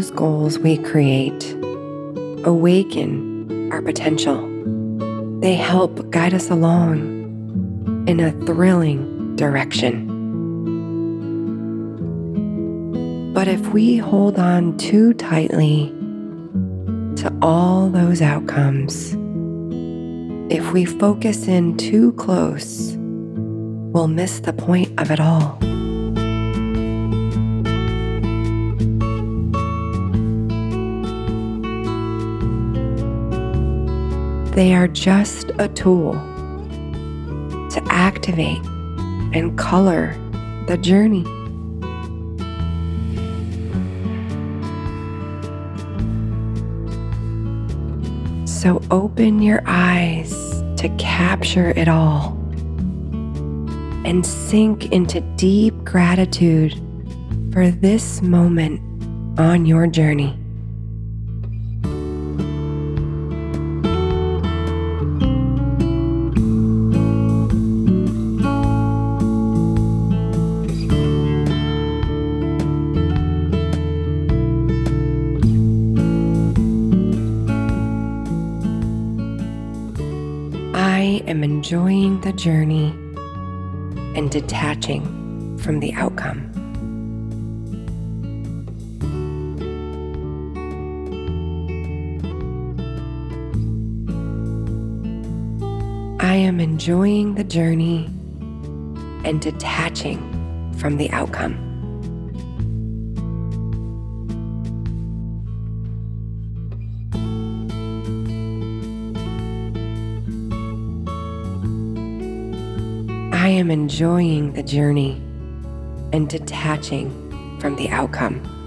Those goals we create awaken our potential. They help guide us along in a thrilling direction. But if we hold on too tightly to all those outcomes, if we focus in too close, we'll miss the point of it all. They are just a tool to activate and color the journey. So open your eyes to capture it all and sink into deep gratitude for this moment on your journey. Enjoying the journey and detaching from the outcome. I am enjoying the journey and detaching from the outcome. Am enjoying the journey and detaching from the outcome.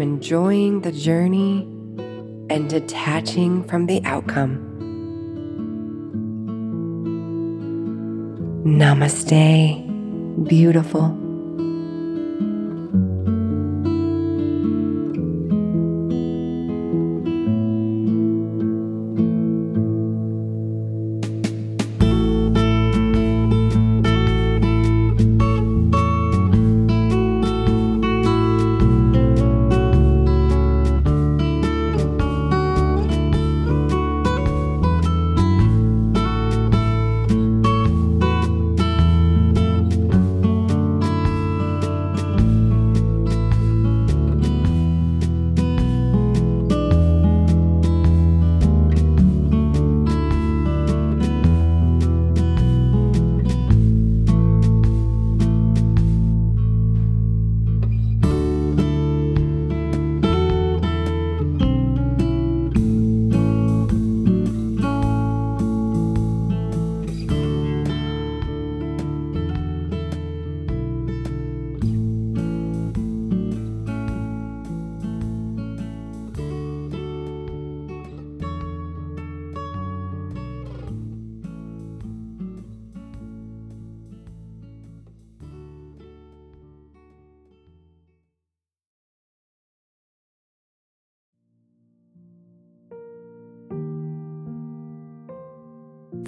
Enjoying the journey and detaching from the outcome. Namaste, beautiful.